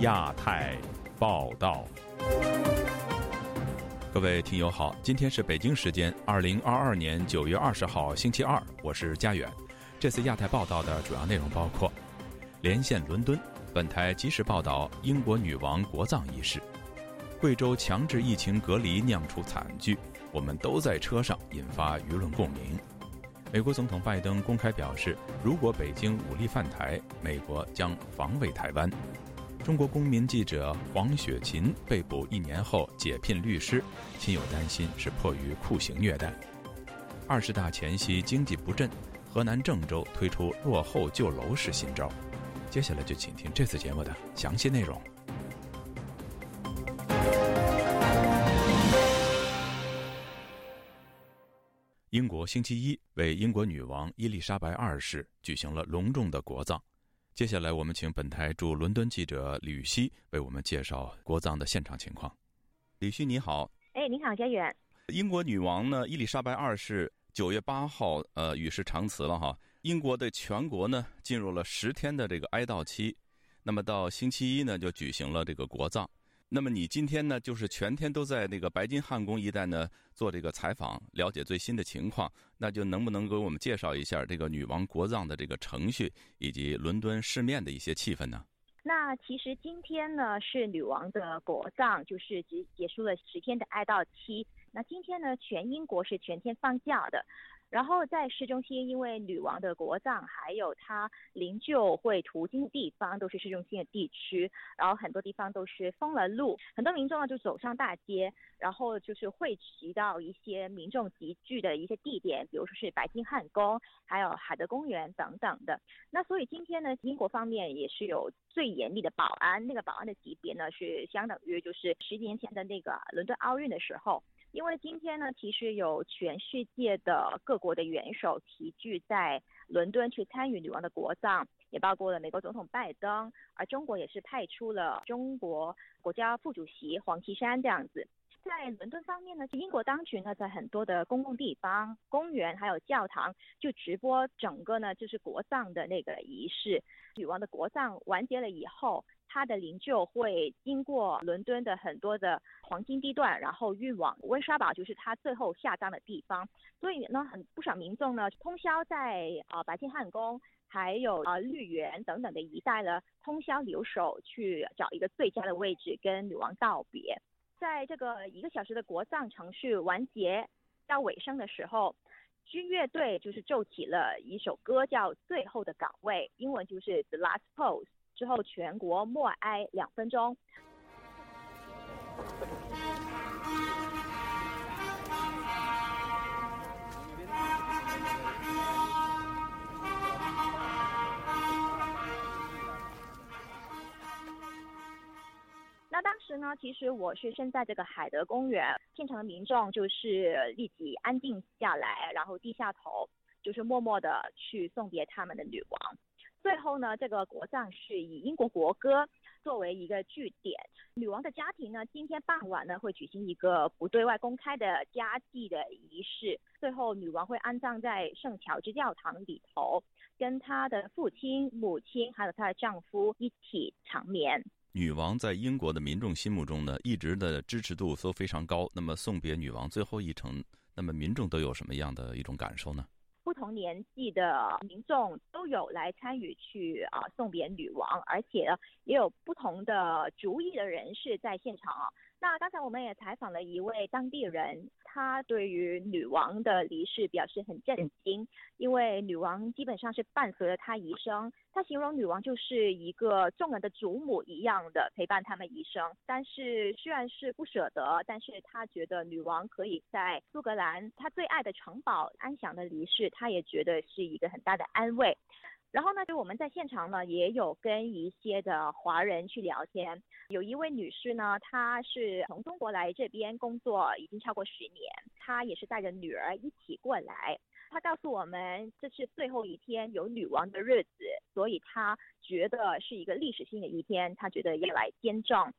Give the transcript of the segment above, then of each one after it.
亚太报道，各位听友好，今天是北京时间二零二二年九月二十号星期二，我是佳远。这次亚太报道的主要内容包括：连线伦敦，本台及时报道英国女王国葬仪式；贵州强制疫情隔离酿出惨剧，我们都在车上，引发舆论共鸣。美国总统拜登公开表示，如果北京武力犯台，美国将防卫台湾。中国公民记者黄雪琴被捕一年后解聘律师，亲友担心是迫于酷刑虐待。二十大前夕经济不振，河南郑州推出落后救楼式新招。接下来就请听这次节目的详细内容。英国星期一为英国女王伊丽莎白二世举行了隆重的国葬。接下来，我们请本台驻伦敦记者吕希为我们介绍国葬的现场情况。吕希，你好。哎，你好，佳远。英国女王呢，伊丽莎白二世九月八号呃与世长辞了哈。英国的全国呢进入了十天的这个哀悼期，那么到星期一呢就举行了这个国葬。那么你今天呢，就是全天都在那个白金汉宫一带呢做这个采访，了解最新的情况。那就能不能给我们介绍一下这个女王国葬的这个程序，以及伦敦市面的一些气氛呢？那其实今天呢是女王的国葬，就是结结束了十天的哀悼期。那今天呢，全英国是全天放假的。然后在市中心，因为女王的国葬，还有她灵柩会途经的地方都是市中心的地区，然后很多地方都是封了路，很多民众呢就走上大街，然后就是汇集到一些民众集聚的一些地点，比如说是白金汉宫，还有海德公园等等的。那所以今天呢，英国方面也是有最严厉的保安，那个保安的级别呢是相当于就是十几年前的那个伦敦奥运的时候。因为今天呢，其实有全世界的各国的元首齐聚在伦敦去参与女王的国葬，也包括了美国总统拜登，而中国也是派出了中国国家副主席黄岐山这样子。在伦敦方面呢，英国当局呢在很多的公共地方、公园还有教堂就直播整个呢就是国葬的那个仪式。女王的国葬完结了以后。他的灵柩会经过伦敦的很多的黄金地段，然后运往温莎堡，就是他最后下葬的地方。所以呢，很不少民众呢，通宵在啊白金汉宫，还有啊绿园等等的一带呢，通宵留守，去找一个最佳的位置跟女王道别。在这个一个小时的国葬程序完结到尾声的时候，军乐队就是奏起了一首歌，叫《最后的岗位》，英文就是 The Last Post。之后，全国默哀两分钟。那当时呢，其实我是身在这个海德公园，现场的民众就是立即安静下来，然后低下头，就是默默的去送别他们的女王。最后呢，这个国葬是以英国国歌作为一个据点。女王的家庭呢，今天傍晚呢会举行一个不对外公开的家祭的仪式。最后，女王会安葬在圣乔治教堂里头，跟她的父亲、母亲还有她的丈夫一起长眠。女王在英国的民众心目中呢，一直的支持度都非常高。那么送别女王最后一程，那么民众都有什么样的一种感受呢？不同年纪的民众都有来参与去啊送别女王，而且呢也有不同的主意的人士在现场啊。那刚才我们也采访了一位当地人，他对于女王的离世表示很震惊，因为女王基本上是伴随了他一生。他形容女王就是一个众人的祖母一样的陪伴他们一生。但是虽然是不舍得，但是他觉得女王可以在苏格兰他最爱的城堡安详的离世，他也觉得是一个很大的安慰。然后呢，就我们在现场呢，也有跟一些的华人去聊天。有一位女士呢，她是从中国来这边工作已经超过十年，她也是带着女儿一起过来。她告诉我们，这是最后一天有女王的日子，所以她觉得是一个历史性的一天，她觉得要来见证。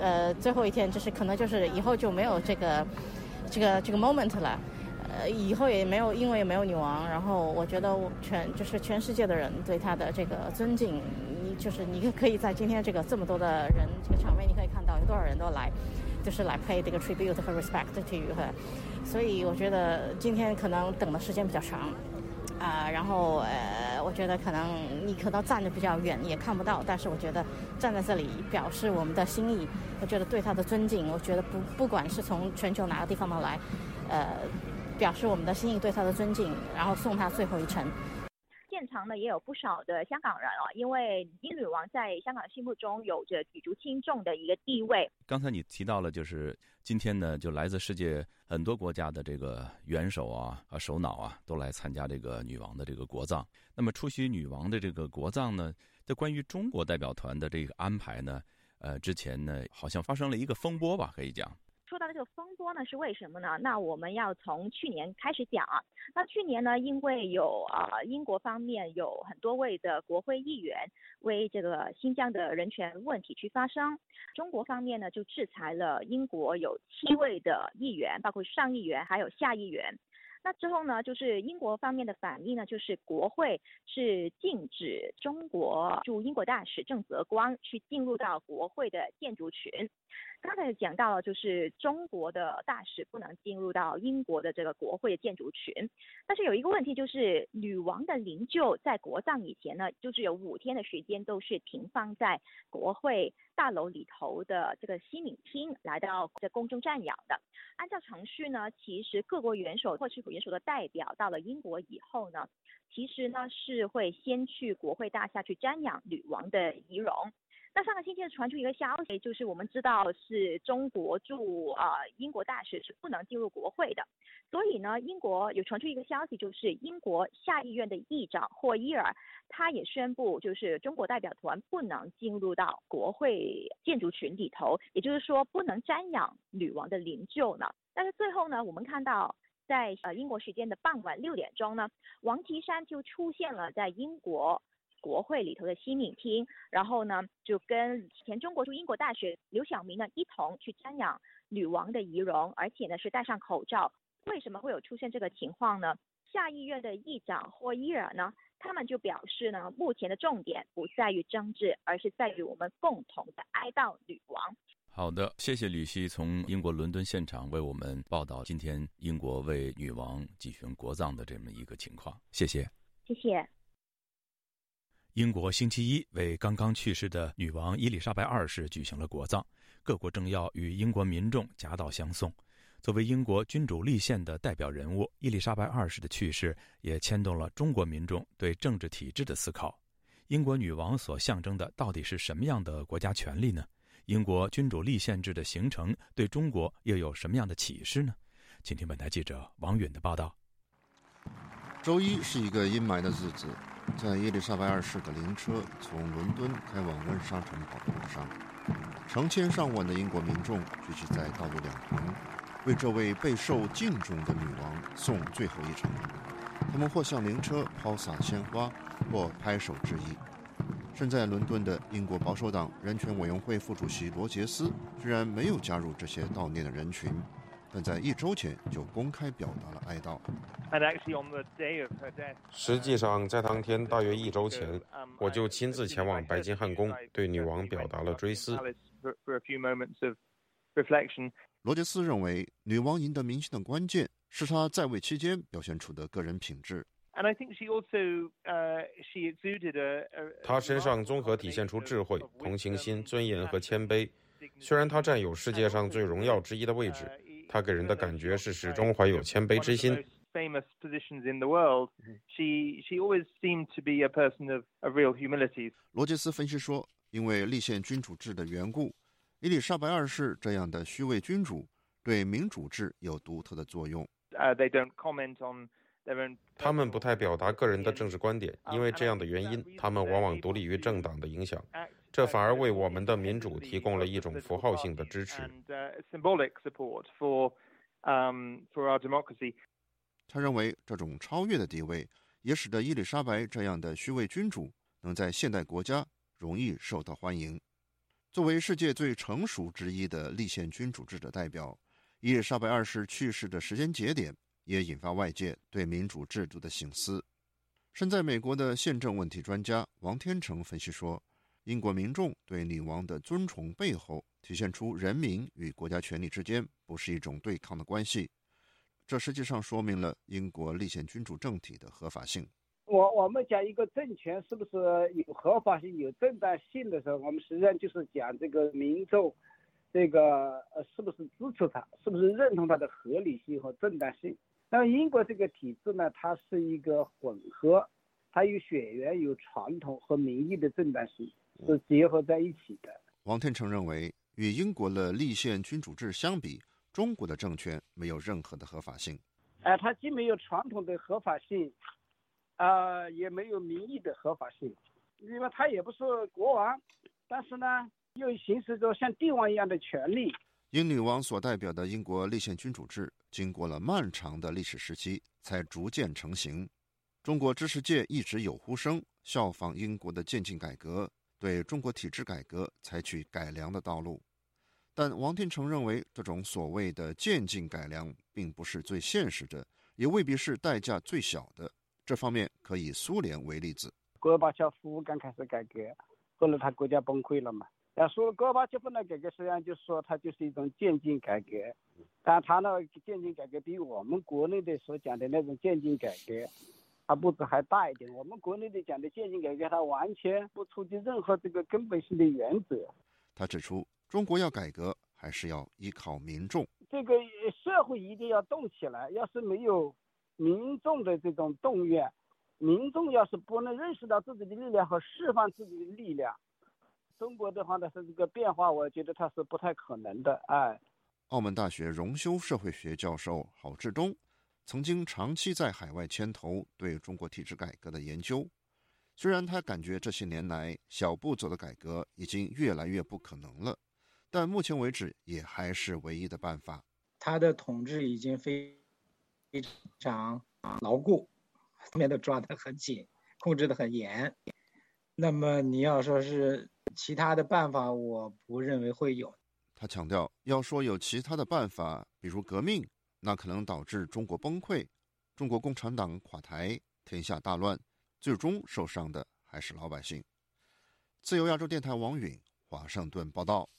呃，最后一天就是可能就是以后就没有这个这个这个 moment 了。呃，以后也没有，因为也没有女王，然后我觉得我全就是全世界的人对她的这个尊敬，你就是你可以在今天这个这么多的人这个场面，你可以看到有多少人都来，就是来 pay 这个 tribute 和 respect to her，所以我觉得今天可能等的时间比较长。啊，然后呃，我觉得可能你可能站的比较远，也看不到。但是我觉得站在这里表示我们的心意，我觉得对他的尊敬。我觉得不不管是从全球哪个地方的来，呃，表示我们的心意对他的尊敬，然后送他最后一程。现场呢也有不少的香港人啊，因为英女王在香港心目中有着举足轻重的一个地位。刚才你提到了，就是今天呢，就来自世界很多国家的这个元首啊、啊首脑啊，都来参加这个女王的这个国葬。那么出席女王的这个国葬呢，在关于中国代表团的这个安排呢，呃，之前呢好像发生了一个风波吧，可以讲。说到这个风波呢，是为什么呢？那我们要从去年开始讲啊。那去年呢，因为有啊英国方面有很多位的国会议员为这个新疆的人权问题去发声，中国方面呢就制裁了英国有七位的议员，包括上议员还有下议员。那之后呢，就是英国方面的反应呢，就是国会是禁止中国驻英国大使郑泽光去进入到国会的建筑群。刚才讲到了，就是中国的大使不能进入到英国的这个国会的建筑群。但是有一个问题，就是女王的灵柩在国葬以前呢，就是有五天的时间都是停放在国会大楼里头的这个西敏厅，来到这公众瞻仰的。按照程序呢，其实各国元首或是元首的代表到了英国以后呢，其实呢是会先去国会大厦去瞻仰女王的仪容。那上个星期传出一个消息，就是我们知道是中国驻啊英国大使是不能进入国会的，所以呢，英国有传出一个消息，就是英国下议院的议长霍伊尔，他也宣布，就是中国代表团不能进入到国会建筑群里头，也就是说不能瞻仰女王的灵柩呢。但是最后呢，我们看到在呃英国时间的傍晚六点钟呢，王岐山就出现了在英国。国会里头的西敏厅，然后呢，就跟前中国驻英国大学刘晓明呢一同去瞻仰女王的仪容，而且呢是戴上口罩。为什么会有出现这个情况呢？下议院的议长霍伊尔呢，他们就表示呢，目前的重点不在于争执，而是在于我们共同的哀悼女王。好的，谢谢吕希从英国伦敦现场为我们报道今天英国为女王举行国葬的这么一个情况。谢谢，谢谢。英国星期一为刚刚去世的女王伊丽莎白二世举行了国葬，各国政要与英国民众夹道相送。作为英国君主立宪的代表人物，伊丽莎白二世的去世也牵动了中国民众对政治体制的思考。英国女王所象征的到底是什么样的国家权力呢？英国君主立宪制的形成对中国又有什么样的启示呢？请听本台记者王允的报道。周一是一个阴霾的日子。在伊丽莎白二世的灵车从伦敦开往温莎城堡的路上，成千上万的英国民众聚集在道路两旁，为这位备受敬重的女王送最后一程。他们或向灵车抛洒鲜花，或拍手致意。身在伦敦的英国保守党人权委员会副主席罗杰斯居然没有加入这些悼念的人群。但在一周前就公开表达了哀悼。实际上，在当天大约一周前，我就亲自前往白金汉宫，对女王表达了追思。罗杰斯认为，女王赢得民心的关键是她在位期间表现出的个人品质。她身上综合体现出智慧、同情心、尊严和谦卑。虽然她占有世界上最荣耀之一的位置。他给人的感觉是始终怀有谦卑之心。famous positions in the world, she she always seemed to be a person of of real humility. 罗杰斯分析说，因为立宪君主制的缘故，伊丽莎白二世这样的虚伪君主对民主制有独特的作用。Uh, they don't comment on their own. 他们不太表达个人的政治观点，因为这样的原因，他们往往独立于政党的影响。这反而为我们的民主提供了一种符号性的支持。他认为，这种超越的地位也使得伊丽莎白这样的虚位君主能在现代国家容易受到欢迎。作为世界最成熟之一的立宪君主制的代表，伊丽莎白二世去世的时间节点也引发外界对民主制度的醒思。身在美国的宪政问题专家王天成分析说，英国民众对女王的尊崇背后，体现出人民与国家权力之间不是一种对抗的关系。这实际上说明了英国立宪君主政体的合法性。我我们讲一个政权是不是有合法性、有正当性的时候，我们实际上就是讲这个民众，这个呃是不是支持他，是不是认同他的合理性和正当性。那么英国这个体制呢，它是一个混合，它有血缘、有传统和民意的正当性是结合在一起的。王天成认为，与英国的立宪君主制相比，中国的政权没有任何的合法性。哎，它既没有传统的合法性。啊，也没有民意的合法性，因为它也不是国王，但是呢，又行使着像帝王一样的权利。英女王所代表的英国立宪君主制，经过了漫长的历史时期，才逐渐成型。中国知识界一直有呼声，效仿英国的渐进改革，对中国体制改革采取改良的道路。但王天成认为，这种所谓的渐进改良，并不是最现实的，也未必是代价最小的。这方面可以苏联为例子，戈尔巴乔夫刚开始改革，后来他国家崩溃了嘛。要说戈尔巴乔夫的改革，实际上就是说他就是一种渐进改革，但他那渐进改革比我们国内的所讲的那种渐进改革，它步子还大一点。我们国内的讲的渐进改革，它完全不触及任何这个根本性的原则。他指出，中国要改革，还是要依靠民众，这个社会一定要动起来。要是没有。民众的这种动员，民众要是不能认识到自己的力量和释放自己的力量，中国的话呢是这个变化，我觉得它是不太可能的。哎，澳门大学荣休社会学教授郝志东，曾经长期在海外牵头对中国体制改革的研究。虽然他感觉这些年来小步走的改革已经越来越不可能了，但目前为止也还是唯一的办法。他的统治已经非。非常牢固，后面都抓得很紧，控制得很严。那么你要说是其他的办法，我不认为会有。他强调，要说有其他的办法，比如革命，那可能导致中国崩溃，中国共产党垮台，天下大乱，最终受伤的还是老百姓。自由亚洲电台王允华盛顿报道。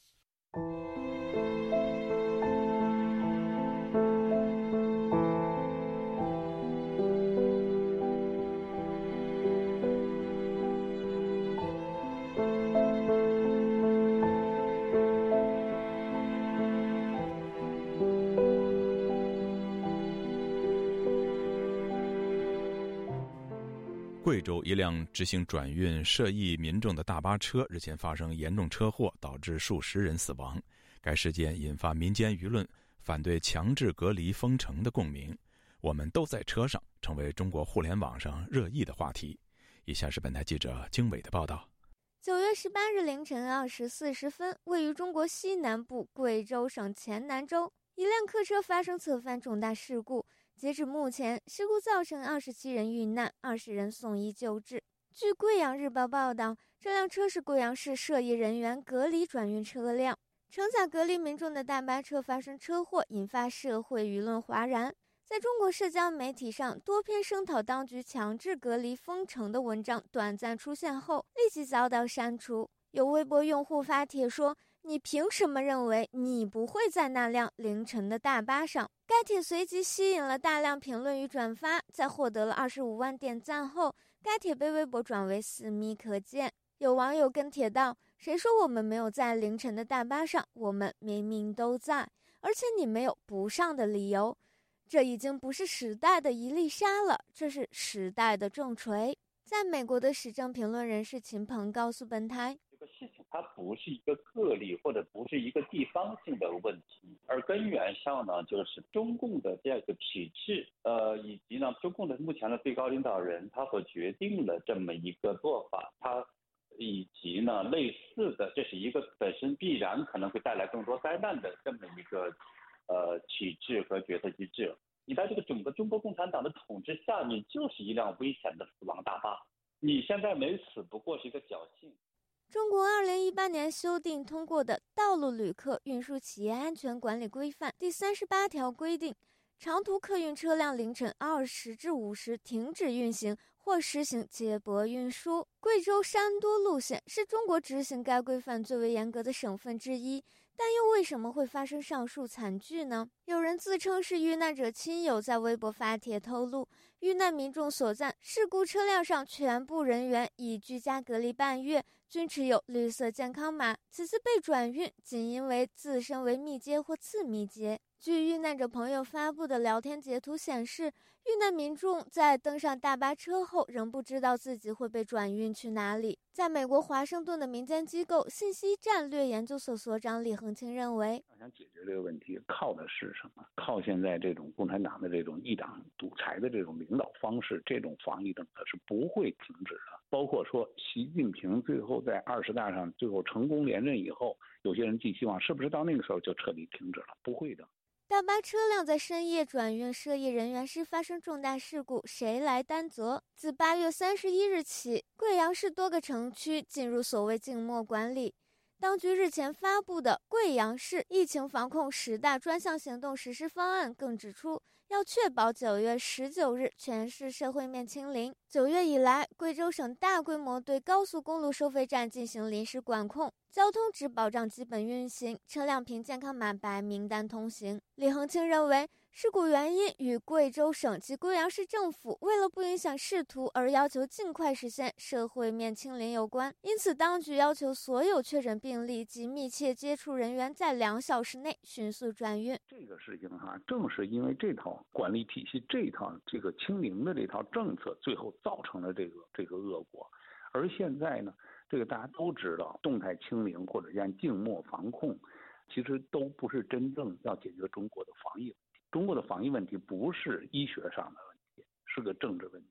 州一辆执行转运涉疫民众的大巴车日前发生严重车祸，导致数十人死亡。该事件引发民间舆论反对强制隔离封城的共鸣。我们都在车上，成为中国互联网上热议的话题。以下是本台记者经纬的报道：九月十八日凌晨二时四十分，位于中国西南部贵州省黔南州，一辆客车发生侧翻重大事故。截至目前，事故造成二十七人遇难，二十人送医救治。据《贵阳日报》报道，这辆车是贵阳市涉疫人员隔离转运车辆，承载隔离民众的大巴车发生车祸，引发社会舆论哗然。在中国社交媒体上，多篇声讨当局强制隔离封城的文章短暂出现后，立即遭到删除。有微博用户发帖说。你凭什么认为你不会在那辆凌晨的大巴上？该帖随即吸引了大量评论与转发，在获得了二十五万点赞后，该帖被微博转为私密可见。有网友跟帖道：“谁说我们没有在凌晨的大巴上？我们明明都在，而且你没有不上的理由。这已经不是时代的一粒沙了，这是时代的重锤。”在美国的时政评论人士秦鹏告诉本台。它不是一个个例，或者不是一个地方性的问题，而根源上呢，就是中共的这样一个体制，呃，以及呢，中共的目前的最高领导人他所决定的这么一个做法，他以及呢类似的，这是一个本身必然可能会带来更多灾难的这么一个呃体制和决策机制。你在这个整个中国共产党的统治下面，就是一辆危险的死亡大巴，你现在没死，不过是一个侥幸。中国二零一八年修订通过的《道路旅客运输企业安全管理规范》第三十八条规定，长途客运车辆凌晨二时至五时停止运行或实行接驳运输。贵州山多路线是中国执行该规范最为严格的省份之一。但又为什么会发生上述惨剧呢？有人自称是遇难者亲友，在微博发帖透露，遇难民众所在事故车辆上全部人员已居家隔离半月，均持有绿色健康码。此次被转运，仅因为自身为密接或次密接。据遇难者朋友发布的聊天截图显示，遇难民众在登上大巴车后，仍不知道自己会被转运去哪里。在美国华盛顿的民间机构信息战略研究所所长李恒清认为，想解决这个问题，靠的是什么？靠现在这种共产党的这种一党独裁的这种领导方式，这种防疫政策是不会停止的。包括说，习近平最后在二十大上最后成功连任以后，有些人寄希望，是不是到那个时候就彻底停止了？不会的。大巴车辆在深夜转运涉疫人员时发生重大事故，谁来担责？自八月三十一日起，贵阳市多个城区进入所谓静默管理。当局日前发布的《贵阳市疫情防控十大专项行动实施方案》更指出，要确保九月十九日全市社会面清零。九月以来，贵州省大规模对高速公路收费站进行临时管控。交通只保障基本运行，车辆凭健康码白名单通行。李恒清认为，事故原因与贵州省及贵阳市政府为了不影响仕途而要求尽快实现社会面清零有关。因此，当局要求所有确诊病例及密切接触人员在两小时内迅速转运。这个事情哈，正是因为这套管理体系、这套这个清零的这套政策，最后造成了这个这个恶果。而现在呢？这个大家都知道，动态清零或者像静默防控，其实都不是真正要解决中国的防疫。中国的防疫问题不是医学上的问题，是个政治问题。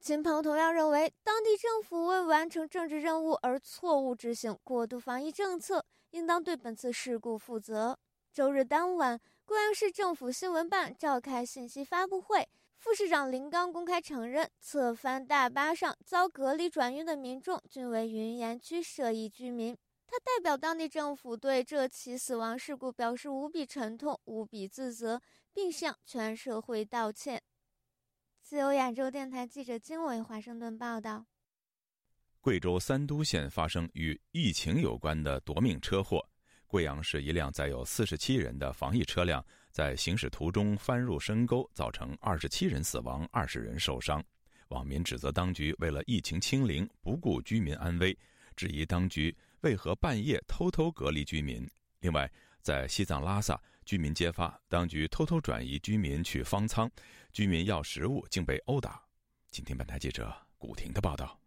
秦鹏同样认为，当地政府为完成政治任务而错误执行过度防疫政策，应当对本次事故负责。周日当晚，贵阳市政府新闻办召开信息发布会。副市长林刚公开承认，侧翻大巴上遭隔离转运的民众均为云岩区涉疫居民。他代表当地政府对这起死亡事故表示无比沉痛、无比自责，并向全社会道歉。自由亚洲电台记者金伟华盛顿报道：贵州三都县发生与疫情有关的夺命车祸，贵阳市一辆载有四十七人的防疫车辆。在行驶途中翻入深沟，造成二十七人死亡、二十人受伤。网民指责当局为了疫情清零，不顾居民安危，质疑当局为何半夜偷偷隔离居民。另外，在西藏拉萨，居民揭发当局偷偷转移居民去方舱，居民要食物竟被殴打。今天，本台记者古婷的报道。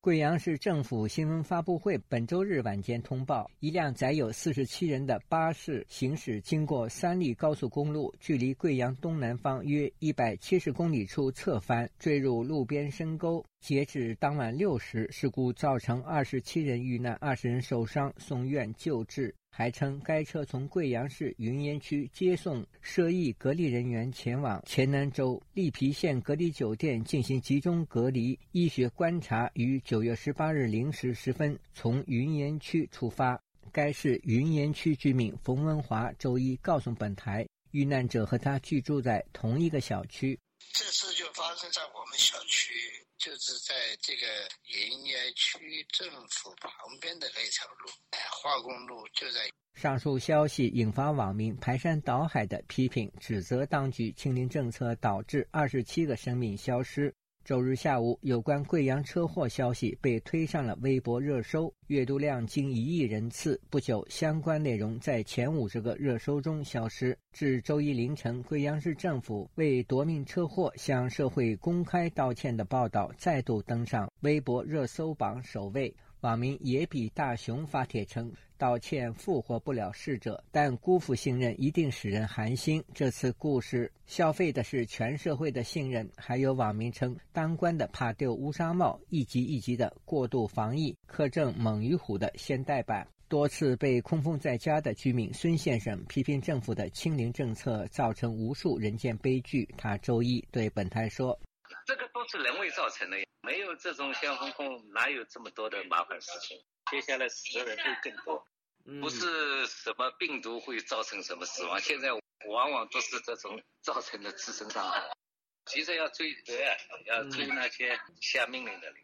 贵阳市政府新闻发布会本周日晚间通报，一辆载有四十七人的巴士行驶经过三利高速公路，距离贵阳东南方约一百七十公里处侧翻，坠入路边深沟。截至当晚六时，事故造成二十七人遇难，二十人受伤，送院救治。还称，该车从贵阳市云岩区接送涉疫隔离人员前往黔南州利皮县隔离酒店进行集中隔离医学观察，于九月十八日零时十分从云岩区出发。该市云岩区居民冯文华周一告诉本台，遇难者和他居住在同一个小区。这次就发生在我们小区，就是在这个云岩区政府旁边的那条路，化工路就在。上述消息引发网民排山倒海的批评，指责当局清零政策导致二十七个生命消失。周日下午，有关贵阳车祸消息被推上了微博热搜，阅读量近一亿人次。不久，相关内容在前五十个热搜中消失。至周一凌晨，贵阳市政府为夺命车祸向社会公开道歉的报道再度登上微博热搜榜首位。网民野比大雄发帖称。道歉复活不了逝者，但辜负信任一定使人寒心。这次故事消费的是全社会的信任。还有网民称，当官的怕丢乌纱帽，一级一级的过度防疫，苛政猛于虎的现代版。多次被空封在家的居民孙先生批评政府的清零政策造成无数人间悲剧。他周一对本台说：“这个都是人为造成的呀，没有这种先风控，哪有这么多的麻烦事情？接下来死的人会更多。”不是什么病毒会造成什么死亡，现在往往都是这种造成的自身伤害。其实要追责啊，要追那些下命令的人。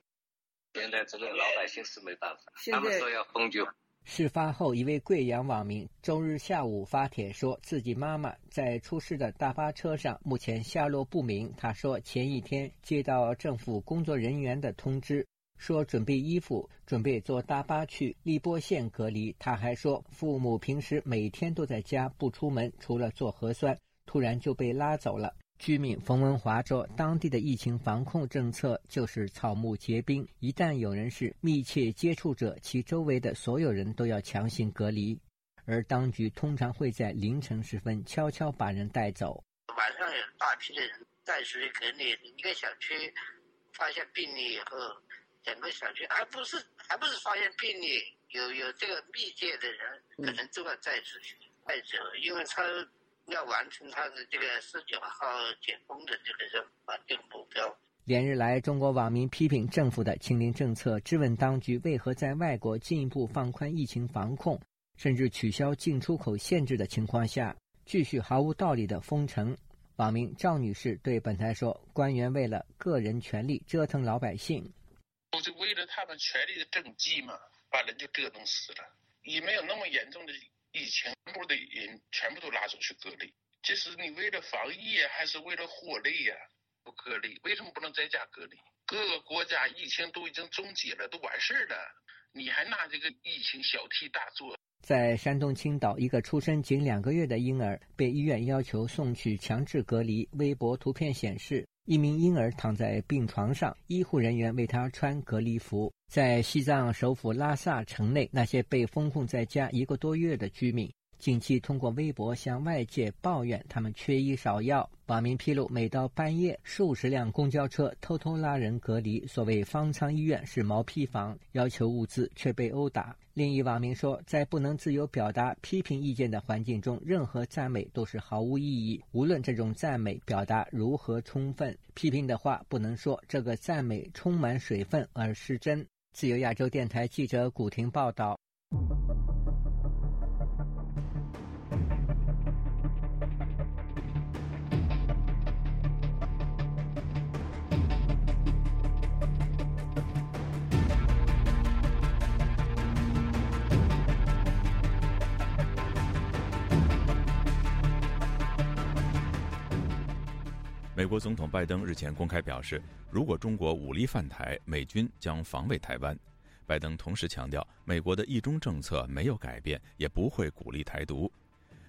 现在这个老百姓是没办法，他们说要封就。事发后，一位贵阳网民周日下午发帖说，自己妈妈在出事的大巴车上，目前下落不明。他说，前一天接到政府工作人员的通知，说准备衣服，准备坐大巴去荔波县隔离。他还说，父母平时每天都在家不出门，除了做核酸，突然就被拉走了。居民冯文华说：“当地的疫情防控政策就是草木皆兵，一旦有人是密切接触者，其周围的所有人都要强行隔离，而当局通常会在凌晨时分悄悄把人带走。晚上有大批的人带出去隔离，一个小区发现病例以后，整个小区还不是还不是发现病例，有有这个密接的人，可能都要带出去带走，因为他。”要完成他的这个十九号解封的这个任务啊，这个目标。连日来，中国网民批评政府的清零政策，质问当局为何在外国进一步放宽疫情防控，甚至取消进出口限制的情况下，继续毫无道理的封城。网民赵女士对本台说：“官员为了个人权利折腾老百姓，不就为了他们权利的政绩嘛，把人就折腾死了，也没有那么严重的。”疫情全部的人全部都拉出去隔离，这是你为了防疫还是为了获利呀？不隔离，为什么不能在家隔离？各个国家疫情都已经终结了，都完事儿了，你还拿这个疫情小题大做？在山东青岛，一个出生仅两个月的婴儿被医院要求送去强制隔离。微博图片显示。一名婴儿躺在病床上，医护人员为他穿隔离服。在西藏首府拉萨城内，那些被封控在家一个多月的居民，近期通过微博向外界抱怨他们缺医少药。网民披露，每到半夜，数十辆公交车偷偷拉人隔离。所谓方舱医院是毛坯房，要求物资却被殴打。另一网民说，在不能自由表达批评意见的环境中，任何赞美都是毫无意义。无论这种赞美表达如何充分，批评的话不能说这个赞美充满水分而失真。自由亚洲电台记者古婷报道。美国总统拜登日前公开表示，如果中国武力犯台，美军将防卫台湾。拜登同时强调，美国的一中政策没有改变，也不会鼓励台独。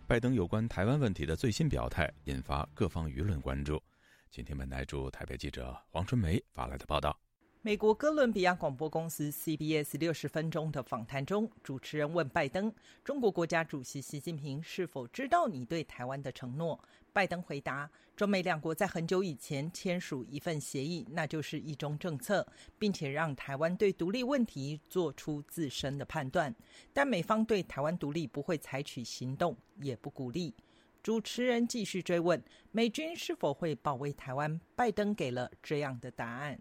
拜登有关台湾问题的最新表态，引发各方舆论关注。请听本台驻台北记者黄春梅发来的报道。美国哥伦比亚广播公司 CBS 六十分钟的访谈中，主持人问拜登：“中国国家主席习近平是否知道你对台湾的承诺？”拜登回答：“中美两国在很久以前签署一份协议，那就是一中政策，并且让台湾对独立问题做出自身的判断。但美方对台湾独立不会采取行动，也不鼓励。”主持人继续追问：“美军是否会保卫台湾？”拜登给了这样的答案。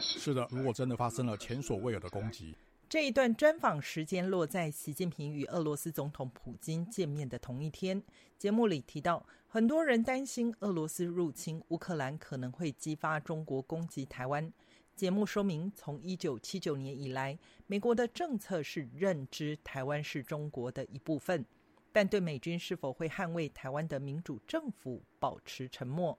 是的，如果真的发生了前所未有的攻击，这一段专访时间落在习近平与俄罗斯总统普京见面的同一天。节目里提到，很多人担心俄罗斯入侵乌克兰可能会激发中国攻击台湾。节目说明，从一九七九年以来，美国的政策是认知台湾是中国的一部分，但对美军是否会捍卫台湾的民主政府保持沉默。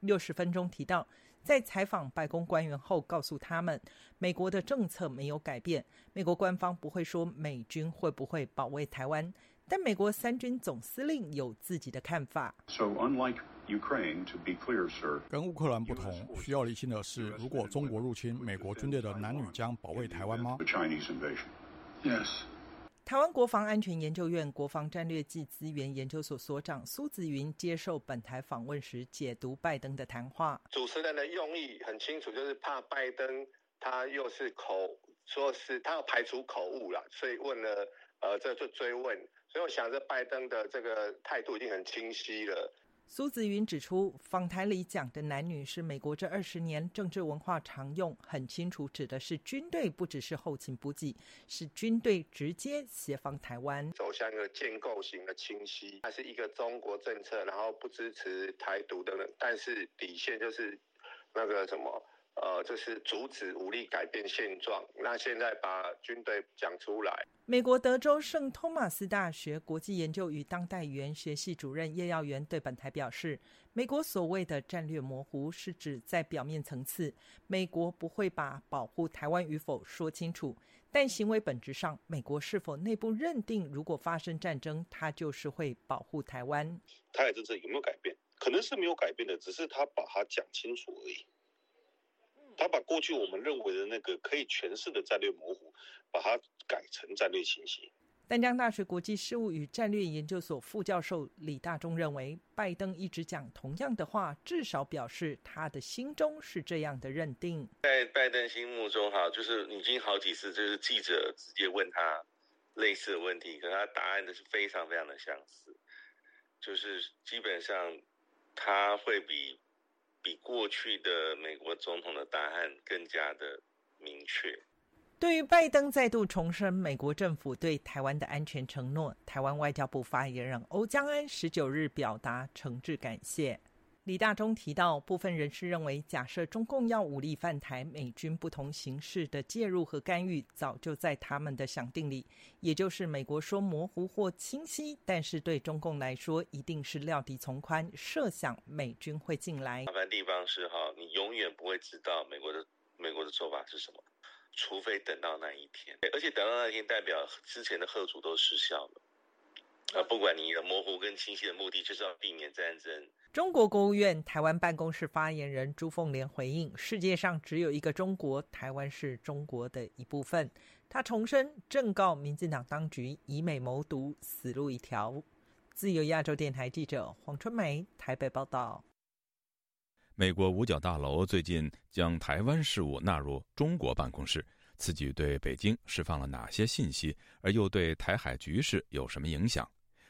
六十分钟提到。在采访白宫官员后，告诉他们，美国的政策没有改变。美国官方不会说美军会不会保卫台湾，但美国三军总司令有自己的看法。So unlike Ukraine, to be clear, sir，跟乌克兰不同，需要厘清的是，如果中国入侵，美国军队的男女将保卫台湾吗？Chinese invasion. Yes. 台湾国防安全研究院国防战略暨资源研究所所长苏子云接受本台访问时，解读拜登的谈话。主持人的用意很清楚，就是怕拜登他又是口说是他要排除口误了，所以问了呃，这就追问。所以我想，着拜登的这个态度已经很清晰了。苏子云指出，访谈里讲的男女是美国这二十年政治文化常用，很清楚指的是军队，不只是后勤补给，是军队直接协防台湾，走向一个建构型的清晰，还是一个中国政策，然后不支持台独的人，但是底线就是那个什么。呃，就是阻止武力改变现状。那现在把军队讲出来。美国德州圣托马斯大学国际研究与当代语言学系主任叶耀元对本台表示，美国所谓的战略模糊，是指在表面层次，美国不会把保护台湾与否说清楚，但行为本质上，美国是否内部认定，如果发生战争，它就是会保护台湾？台海政策有没有改变？可能是没有改变的，只是他把它讲清楚而已。他把过去我们认为的那个可以诠释的战略模糊，把它改成战略清晰。丹江大学国际事务与战略研究所副教授李大中认为，拜登一直讲同样的话，至少表示他的心中是这样的认定。在拜登心目中，哈，就是已经好几次，就是记者直接问他类似的问题，可他答案的是非常非常的相似，就是基本上他会比。比过去的美国总统的答案更加的明确。对于拜登再度重申美国政府对台湾的安全承诺，台湾外交部发言人欧江安十九日表达诚挚感谢。李大中提到，部分人士认为，假设中共要武力犯台，美军不同形式的介入和干预，早就在他们的想定里。也就是美国说模糊或清晰，但是对中共来说，一定是料敌从宽，设想美军会进来。麻烦地方是哈，你永远不会知道美国的美国的做法是什么，除非等到那一天。而且等到那一天，代表之前的贺主都失效了。啊，不管你的模糊跟清晰的目的，就是要避免战争。中国国务院台湾办公室发言人朱凤莲回应：“世界上只有一个中国，台湾是中国的一部分。”他重申，正告民进党当局以美谋独，死路一条。自由亚洲电台记者黄春梅台北报道。美国五角大楼最近将台湾事务纳入中国办公室。此举对北京释放了哪些信息，而又对台海局势有什么影响？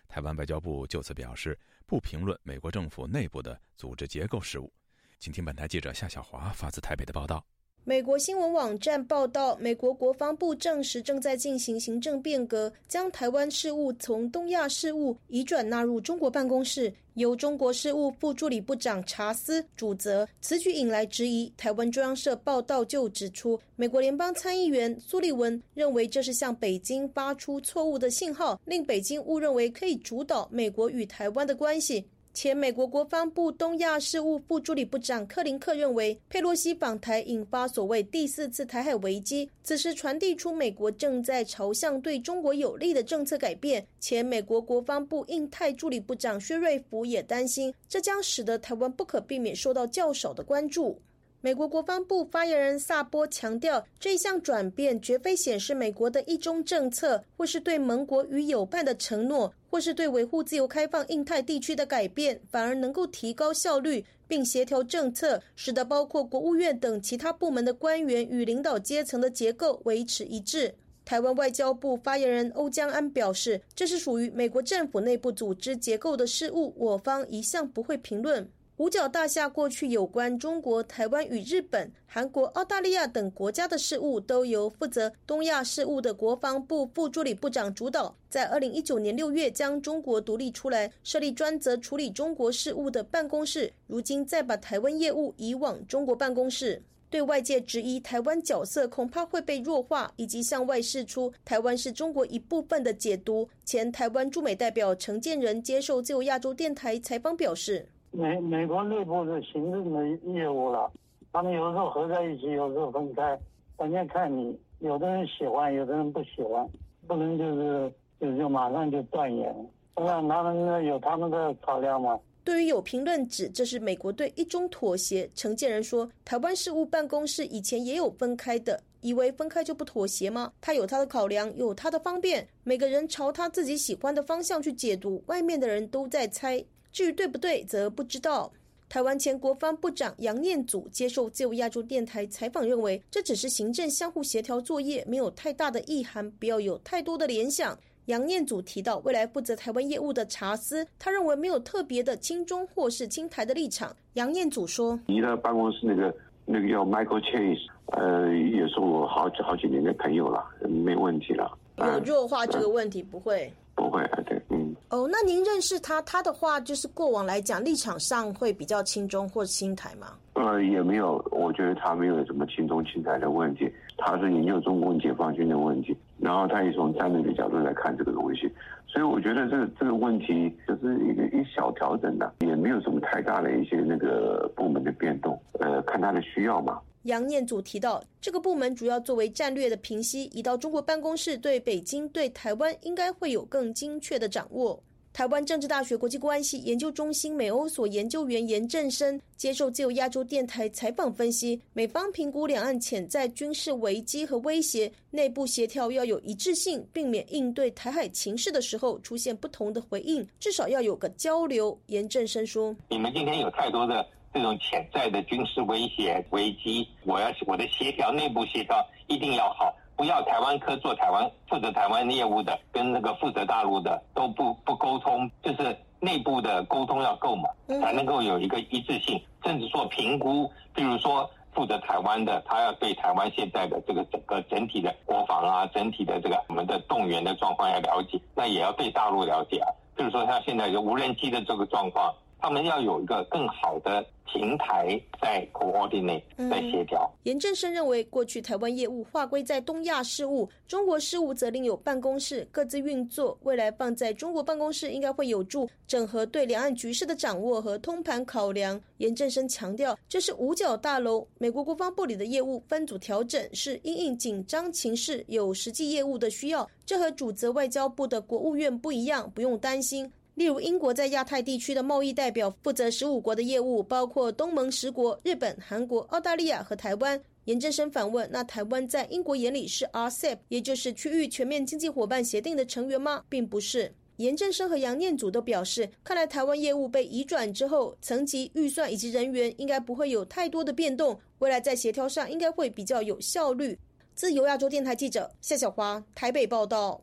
台湾外交部就此表示，不评论美国政府内部的组织结构事务。请听本台记者夏小华发自台北的报道。美国新闻网站报道，美国国防部证实正在进行行政变革，将台湾事务从东亚事务移转纳入中国办公室，由中国事务副助理部长查斯主责。此举引来质疑。台湾中央社报道就指出，美国联邦参议员苏利文认为这是向北京发出错误的信号，令北京误认为可以主导美国与台湾的关系。前美国国防部东亚事务副助理部长克林克认为，佩洛西访台引发所谓第四次台海危机，此时传递出美国正在朝向对中国有利的政策改变。前美国国防部印太助理部长薛瑞福也担心，这将使得台湾不可避免受到较少的关注。美国国防部发言人萨波强调，这一项转变绝非显示美国的一中政策，或是对盟国与友伴的承诺，或是对维护自由开放印太地区的改变，反而能够提高效率，并协调政策，使得包括国务院等其他部门的官员与领导阶层的结构维持一致。台湾外交部发言人欧江安表示，这是属于美国政府内部组织结构的事务，我方一向不会评论。五角大厦过去有关中国台湾与日本、韩国、澳大利亚等国家的事务，都由负责东亚事务的国防部副助理部长主导。在二零一九年六月将中国独立出来，设立专责处理中国事务的办公室。如今再把台湾业务移往中国办公室，对外界质疑台湾角色恐怕会被弱化，以及向外释出台湾是中国一部分的解读。前台湾驻美代表陈建仁接受自由亚洲电台采访表示。美美国内部的行政的业务了，他们有时候合在一起，有时候分开，关键看你，有的人喜欢，有的人不喜欢，不能就是就就马上就断言，那他们那有他们的考量吗？对于有评论指这是美国对一中妥协，承建人说，台湾事务办公室以前也有分开的，以为分开就不妥协吗？他有他的考量，有他的方便，每个人朝他自己喜欢的方向去解读，外面的人都在猜。至于对不对，则不知道。台湾前国防部长杨念祖接受自由亚洲电台采访，认为这只是行政相互协调作业，没有太大的意涵，不要有太多的联想。杨念祖提到，未来负责台湾业务的查斯，他认为没有特别的亲中或是亲台的立场。杨念祖说：“你的办公室那个那个叫 Michael Chase，呃，也是我好几好几年的朋友了，没问题了。有弱化这个问题不会？不会，对，嗯。哦，那您认识他，他的话就是过往来讲立场上会比较亲中或亲台吗？呃，也没有，我觉得他没有什么亲中亲台的问题，他是研究中共解放军的问题，然后他也从战略的角度来看这个东西，所以我觉得这个这个问题就是一个一小调整的，也没有什么太大的一些那个部门的变动，呃，看他的需要嘛。杨念祖提到，这个部门主要作为战略的平息，移到中国办公室对北京对台湾应该会有更精确的掌握。台湾政治大学国际关系研究中心美欧所研究员严正生接受自由亚洲电台采访分析，美方评估两岸潜在军事危机和威胁，内部协调要有一致性，避免应对台海情势的时候出现不同的回应，至少要有个交流。严正生说：“你们今天有太多的这种潜在的军事威胁危机，我要我的协调内部协调一定要好。”不要台湾科做台湾负责台湾业务的，跟那个负责大陆的都不不沟通，就是内部的沟通要够嘛，才能够有一个一致性，甚至做评估，比如说负责台湾的，他要对台湾现在的这个整个整体的国防啊，整体的这个我们的动员的状况要了解，那也要对大陆了解啊，比如说他现在有无人机的这个状况。他们要有一个更好的平台在 coordinate 在协调。严正生认为，过去台湾业务划归在东亚事务，中国事务则另有办公室各自运作。未来放在中国办公室，应该会有助整合对两岸局势的掌握和通盘考量。严正生强调，这是五角大楼，美国国防部里的业务分组调整是因应紧张情势，有实际业务的需要，这和主责外交部的国务院不一样，不用担心。例如，英国在亚太地区的贸易代表负责十五国的业务，包括东盟十国、日本、韩国、澳大利亚和台湾。严正生反问：那台湾在英国眼里是 RCEP，也就是区域全面经济伙伴协定的成员吗？并不是。严正生和杨念祖都表示，看来台湾业务被移转之后，层级、预算以及人员应该不会有太多的变动，未来在协调上应该会比较有效率。自由亚洲电台记者夏小华台北报道。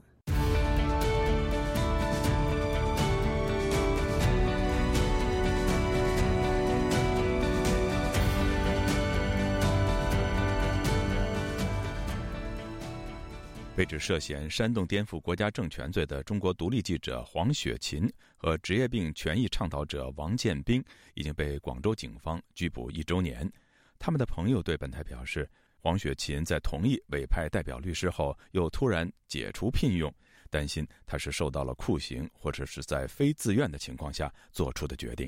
被指涉嫌煽动颠覆国家政权罪的中国独立记者黄雪琴和职业病权益倡导者王建兵已经被广州警方拘捕一周年。他们的朋友对本台表示，黄雪琴在同意委派代表律师后，又突然解除聘用，担心他是受到了酷刑，或者是在非自愿的情况下做出的决定。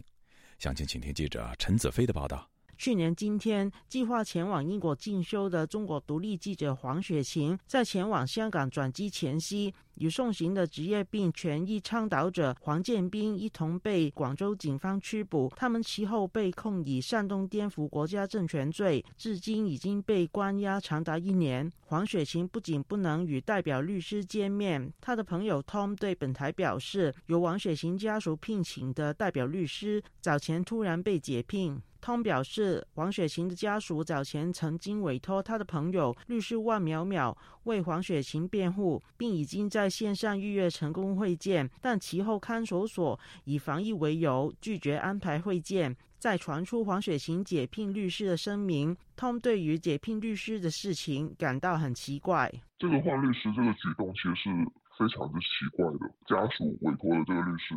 详情，请听记者陈子飞的报道。去年今天，计划前往英国进修的中国独立记者黄雪晴，在前往香港转机前夕，与送行的职业病权益倡导者黄建斌一同被广州警方拘捕。他们其后被控以煽动颠覆国家政权罪，至今已经被关押长达一年。黄雪琴不仅不能与代表律师见面，他的朋友 Tom 对本台表示，由王雪琴家属聘请的代表律师早前突然被解聘。通表示，黄雪琴的家属早前曾经委托他的朋友律师万淼淼为黄雪琴辩护，并已经在线上预约成功会见，但其后看守所以防疫为由拒绝安排会见。再传出黄雪琴解聘律师的声明，，Tom 对于解聘律师的事情感到很奇怪。这个换律师这个举动其实非常之奇怪的。家属委托的这个律师，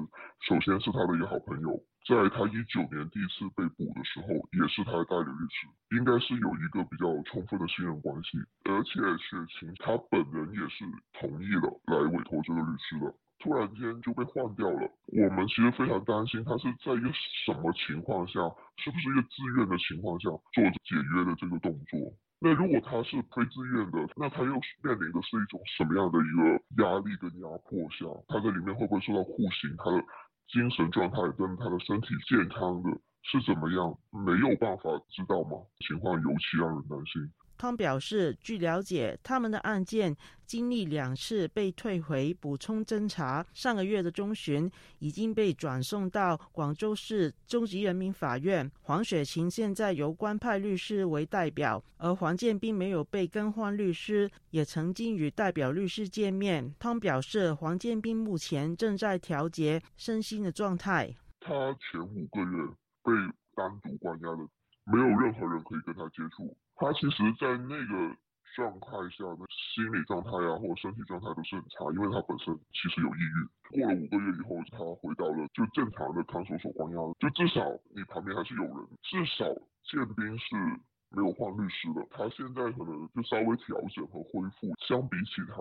首先是他的一个好朋友。在他一九年第一次被捕的时候，也是他的代理律师，应该是有一个比较充分的信任关系。而且雪晴他本人也是同意了来委托这个律师的，突然间就被换掉了。我们其实非常担心他是在一个什么情况下，是不是一个自愿的情况下做解约的这个动作？那如果他是非自愿的，那他又面临的是一种什么样的一个压力跟压迫下？他在里面会不会受到酷刑？他的？精神状态跟他的身体健康的是怎么样，没有办法知道吗？情况尤其让人担心。汤表示，据了解，他们的案件经历两次被退回补充侦查，上个月的中旬已经被转送到广州市中级人民法院。黄雪琴现在由官派律师为代表，而黄建斌没有被更换律师，也曾经与代表律师见面。汤表示，黄建斌目前正在调节身心的状态。他前五个月被单独关押的，没有任何人可以跟他接触。他其实，在那个状态下的心理状态啊，或者身体状态都是很差，因为他本身其实有抑郁。过了五个月以后，他回到了就正常的看守所关押，就至少你旁边还是有人，至少建斌是没有换律师的。他现在可能就稍微调整和恢复，相比起他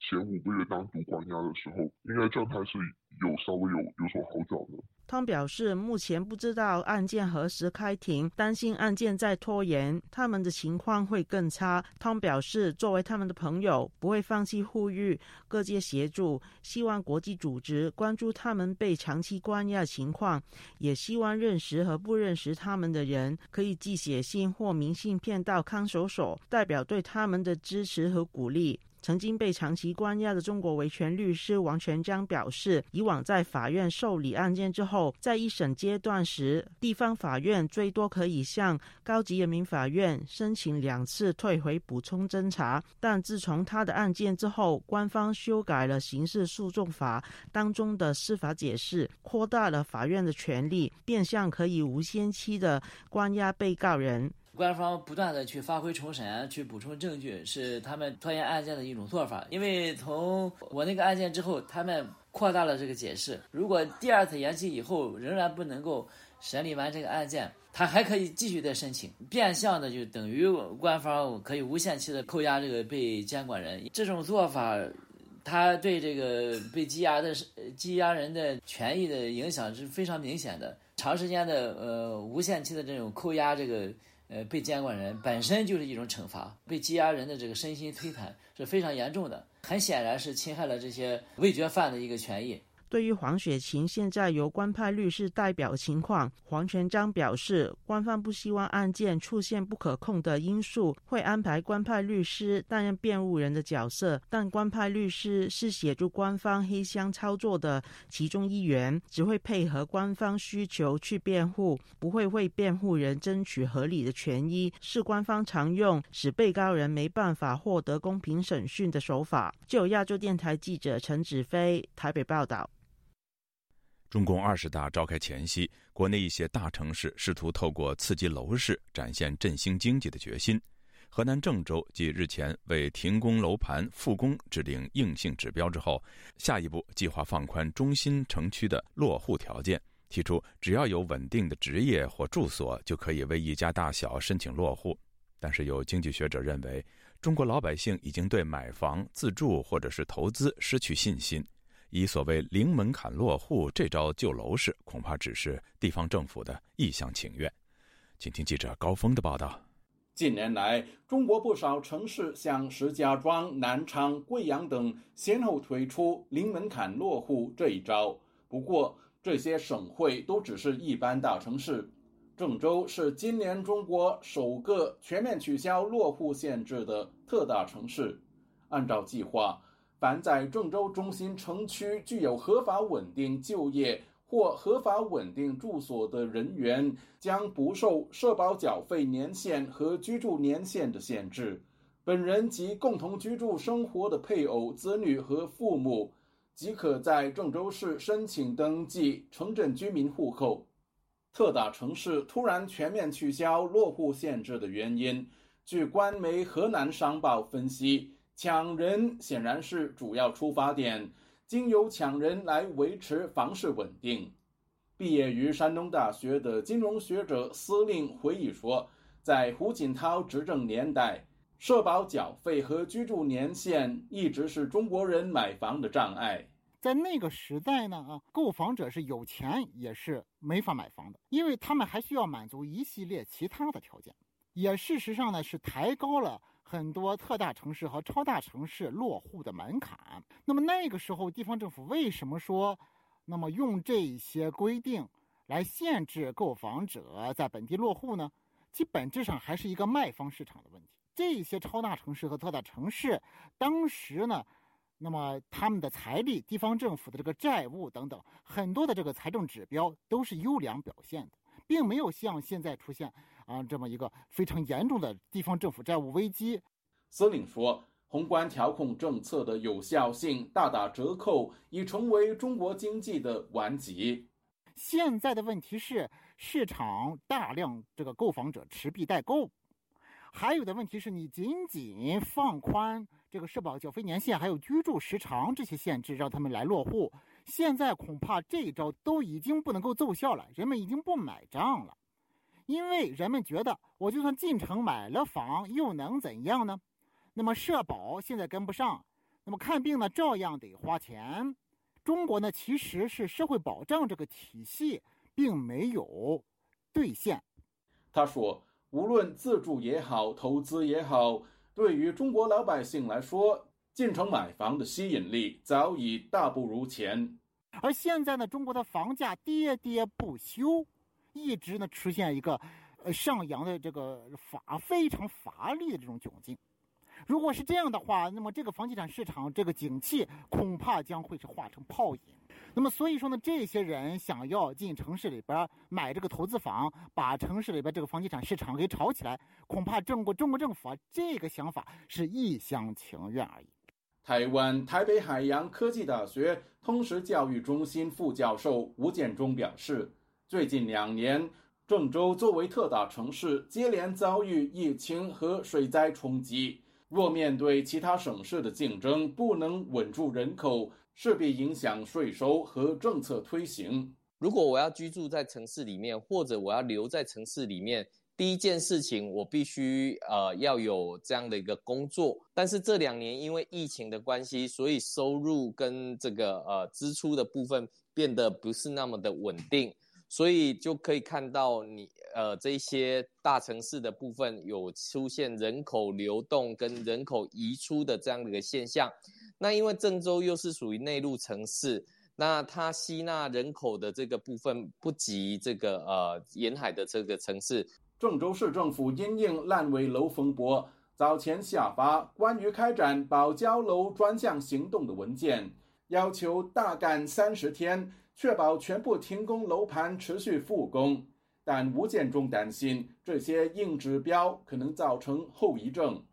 前五个月单独关押的时候，应该状态是有稍微有有所好转的。汤表示，目前不知道案件何时开庭，担心案件再拖延，他们的情况会更差。汤表示，作为他们的朋友，不会放弃呼吁各界协助，希望国际组织关注他们被长期关押情况，也希望认识和不认识他们的人可以寄写信或明信片到看守所，代表对他们的支持和鼓励。曾经被长期关押的中国维权律师王全章表示，以往在法院受理案件之后，在一审阶段时，地方法院最多可以向高级人民法院申请两次退回补充侦查。但自从他的案件之后，官方修改了刑事诉讼法当中的司法解释，扩大了法院的权利，变相可以无限期的关押被告人。官方不断的去发挥重审、去补充证据，是他们拖延案件的一种做法。因为从我那个案件之后，他们扩大了这个解释。如果第二次延期以后仍然不能够审理完这个案件，他还可以继续再申请，变相的就等于官方可以无限期的扣押这个被监管人。这种做法，他对这个被羁押的羁押人的权益的影响是非常明显的。长时间的呃无限期的这种扣押这个。呃，被监管人本身就是一种惩罚，被羁押人的这个身心摧残是非常严重的，很显然是侵害了这些味觉犯的一个权益。对于黄雪琴现在由官派律师代表情况，黄全章表示，官方不希望案件出现不可控的因素，会安排官派律师担任辩护人的角色。但官派律师是协助官方黑箱操作的其中一员，只会配合官方需求去辩护，不会为辩护人争取合理的权益，是官方常用使被告人没办法获得公平审讯的手法。就有亚洲电台记者陈子飞台北报道。中共二十大召开前夕，国内一些大城市试图透过刺激楼市展现振兴经济的决心。河南郑州继日前为停工楼盘复工制定硬性指标之后，下一步计划放宽中心城区的落户条件，提出只要有稳定的职业或住所就可以为一家大小申请落户。但是有经济学者认为，中国老百姓已经对买房、自住或者是投资失去信心。以所谓零门槛落户这招救楼市，恐怕只是地方政府的一厢情愿。请听记者高峰的报道。近年来，中国不少城市像石家庄、南昌、贵阳等，先后推出零门槛落户这一招。不过，这些省会都只是一般大城市。郑州是今年中国首个全面取消落户限制的特大城市。按照计划。凡在郑州中心城区具有合法稳定就业或合法稳定住所的人员，将不受社保缴费年限和居住年限的限制。本人及共同居住生活的配偶、子女和父母，即可在郑州市申请登记城镇居民户口。特大城市突然全面取消落户限制的原因，据官媒《河南商报》分析。抢人显然是主要出发点，经由抢人来维持房市稳定。毕业于山东大学的金融学者司令回忆说，在胡锦涛执政年代，社保缴费和居住年限一直是中国人买房的障碍。在那个时代呢，啊，购房者是有钱也是没法买房的，因为他们还需要满足一系列其他的条件，也事实上呢是抬高了。很多特大城市和超大城市落户的门槛。那么那个时候，地方政府为什么说，那么用这些规定来限制购房者在本地落户呢？其本质上还是一个卖方市场的问题。这些超大城市和特大城市，当时呢，那么他们的财力、地方政府的这个债务等等，很多的这个财政指标都是优良表现的，并没有像现在出现啊这么一个非常严重的地方政府债务危机。司令说，宏观调控政策的有效性大打折扣，已成为中国经济的顽疾。现在的问题是，市场大量这个购房者持币待购。还有的问题是你仅仅放宽这个社保缴费年限，还有居住时长这些限制，让他们来落户。现在恐怕这一招都已经不能够奏效了，人们已经不买账了，因为人们觉得我就算进城买了房，又能怎样呢？那么社保现在跟不上，那么看病呢照样得花钱。中国呢其实是社会保障这个体系并没有兑现。他说。无论自住也好，投资也好，对于中国老百姓来说，进城买房的吸引力早已大不如前。而现在呢，中国的房价跌跌不休，一直呢出现一个呃上扬的这个乏非常乏力的这种窘境。如果是这样的话，那么这个房地产市场这个景气恐怕将会是化成泡影。那么所以说呢，这些人想要进城市里边买这个投资房，把城市里边这个房地产市场给炒起来，恐怕中国中国政府啊这个想法是一厢情愿而已。台湾台北海洋科技大学通识教育中心副教授吴建中表示，最近两年，郑州作为特大城市，接连遭遇疫情和水灾冲击，若面对其他省市的竞争，不能稳住人口。势必影响税收和政策推行。如果我要居住在城市里面，或者我要留在城市里面，第一件事情我必须呃要有这样的一个工作。但是这两年因为疫情的关系，所以收入跟这个呃支出的部分变得不是那么的稳定，所以就可以看到你呃这些大城市的部分有出现人口流动跟人口移出的这样的一个现象。那因为郑州又是属于内陆城市，那它吸纳人口的这个部分不及这个呃沿海的这个城市。郑州市政府因应烂尾楼风波，早前下发关于开展保交楼专项行动的文件，要求大干三十天，确保全部停工楼盘持续复工。但吴建中担心这些硬指标可能造成后遗症，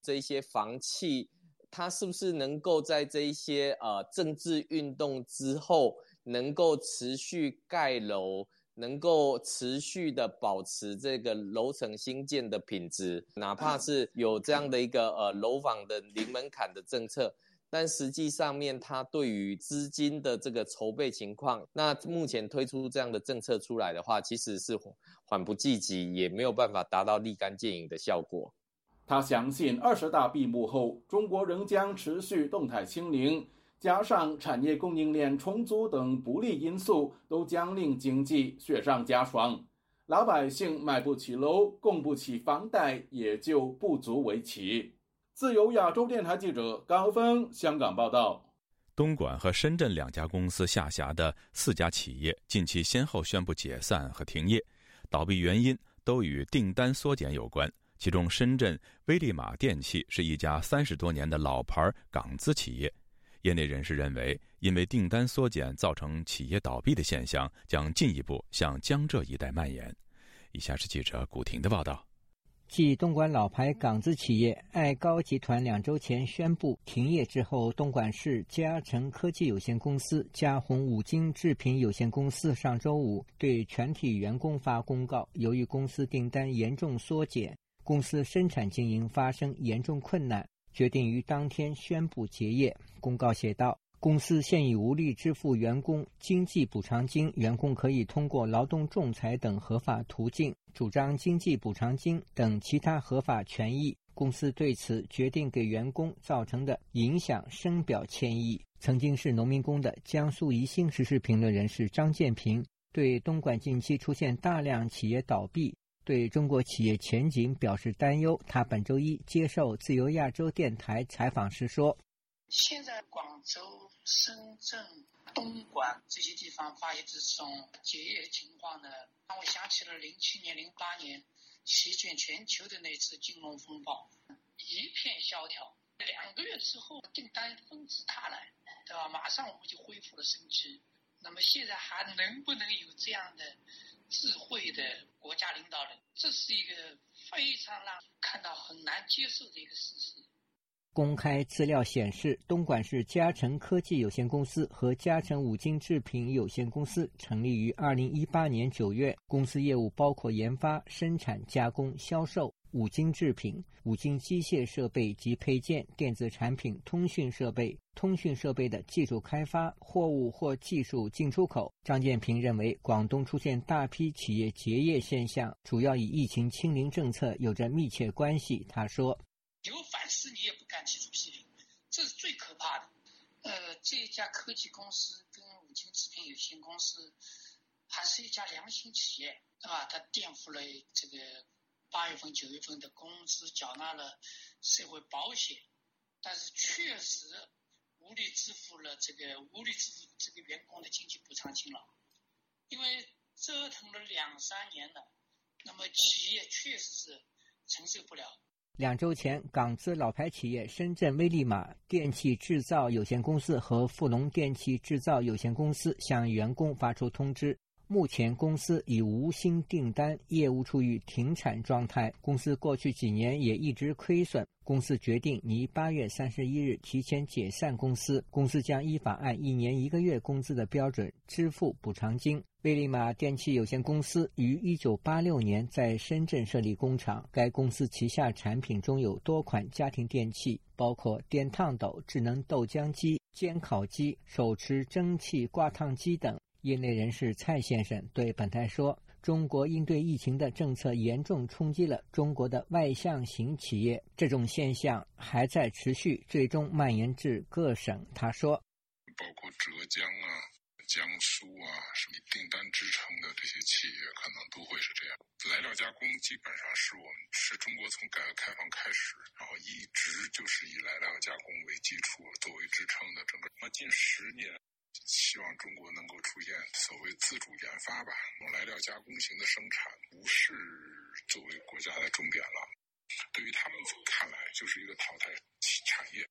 这些房企。他是不是能够在这一些呃政治运动之后，能够持续盖楼，能够持续的保持这个楼层新建的品质？哪怕是有这样的一个呃楼房的零门槛的政策，但实际上面它对于资金的这个筹备情况，那目前推出这样的政策出来的话，其实是缓不济急，也没有办法达到立竿见影的效果。他相信，二十大闭幕后，中国仍将持续动态清零，加上产业供应链重组等不利因素，都将令经济雪上加霜。老百姓买不起楼，供不起房贷，也就不足为奇。自由亚洲电台记者高峰香港报道。东莞和深圳两家公司下辖的四家企业近期先后宣布解散和停业，倒闭原因都与订单缩减有关。其中，深圳威利玛电器是一家三十多年的老牌港资企业。业内人士认为，因为订单缩减造成企业倒闭的现象将进一步向江浙一带蔓延。以下是记者古婷的报道：继东莞老牌港资企业爱高集团两周前宣布停业之后，东莞市嘉诚科技有限公司、嘉宏五金制品有限公司上周五对全体员工发公告，由于公司订单严重缩减。公司生产经营发生严重困难，决定于当天宣布结业。公告写道：“公司现已无力支付员工经济补偿金，员工可以通过劳动仲裁等合法途径主张经济补偿金等其他合法权益。公司对此决定给员工造成的影响深表歉意。”曾经是农民工的江苏宜兴时事评论人士张建平对东莞近期出现大量企业倒闭。对中国企业前景表示担忧。他本周一接受自由亚洲电台采访时说：“现在广州、深圳、东莞这些地方发现这种结业情况呢，让我想起了零七年、零八年，席卷全球的那次金融风暴，一片萧条。两个月之后，订单纷至沓来，对吧？马上我们就恢复了生机。那么现在还能不能有这样的智慧的国家领导人？这是一个非常让看到很难接受的一个事实。公开资料显示，东莞市嘉诚科技有限公司和嘉诚五金制品有限公司成立于二零一八年九月。公司业务包括研发、生产、加工、销售五金制品、五金机械设备及配件、电子产品、通讯设备、通讯设备的技术开发、货物或技术进出口。张建平认为，广东出现大批企业结业现象，主要与疫情清零政策有着密切关系。他说。有反思，你也不敢提出批评，这是最可怕的。呃，这一家科技公司跟五金制品有限公司还是一家良心企业，对吧？它垫付了这个八月份、九月份的工资，缴纳了社会保险，但是确实无力支付了这个无力支付这个员工的经济补偿金了，因为折腾了两三年了，那么企业确实是承受不了。两周前，港资老牌企业深圳威利马电器制造有限公司和富农电器制造有限公司向员工发出通知，目前公司已无新订单，业务处于停产状态。公司过去几年也一直亏损。公司决定拟八月三十一日提前解散公司，公司将依法按一年一个月工资的标准支付补偿金。威利玛电器有限公司于一九八六年在深圳设立工厂。该公司旗下产品中有多款家庭电器，包括电烫斗、智能豆浆机、煎烤机、手持蒸汽挂烫机等。业内人士蔡先生对本台说：“中国应对疫情的政策严重冲击了中国的外向型企业，这种现象还在持续，最终蔓延至各省。”他说：“包括浙江啊。”江苏啊，什么订单支撑的这些企业，可能都会是这样。来料加工基本上是我们是中国从改革开放开始，然后一直就是以来料加工为基础作为支撑的整个。那近十年，希望中国能够出现所谓自主研发吧，来料加工型的生产不是作为国家的重点了。对于他们看来，就是一个淘汰产业。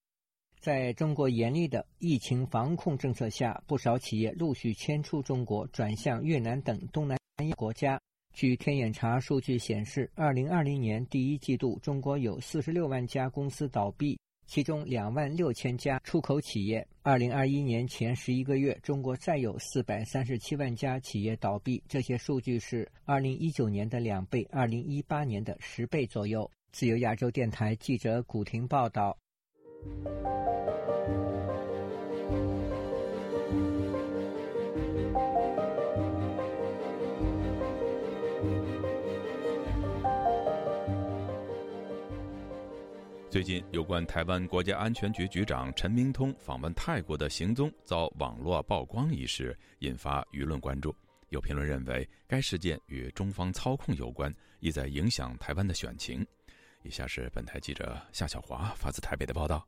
在中国严厉的疫情防控政策下，不少企业陆续迁出中国，转向越南等东南亚国家。据天眼查数据显示，二零二零年第一季度，中国有四十六万家公司倒闭，其中两万六千家出口企业。二零二一年前十一个月，中国再有四百三十七万家企业倒闭，这些数据是二零一九年的两倍，二零一八年的十倍左右。自由亚洲电台记者古婷报道。最近，有关台湾国家安全局局长陈明通访问泰国的行踪遭网络曝光一事，引发舆论关注。有评论认为，该事件与中方操控有关，意在影响台湾的选情。以下是本台记者夏小华发自台北的报道。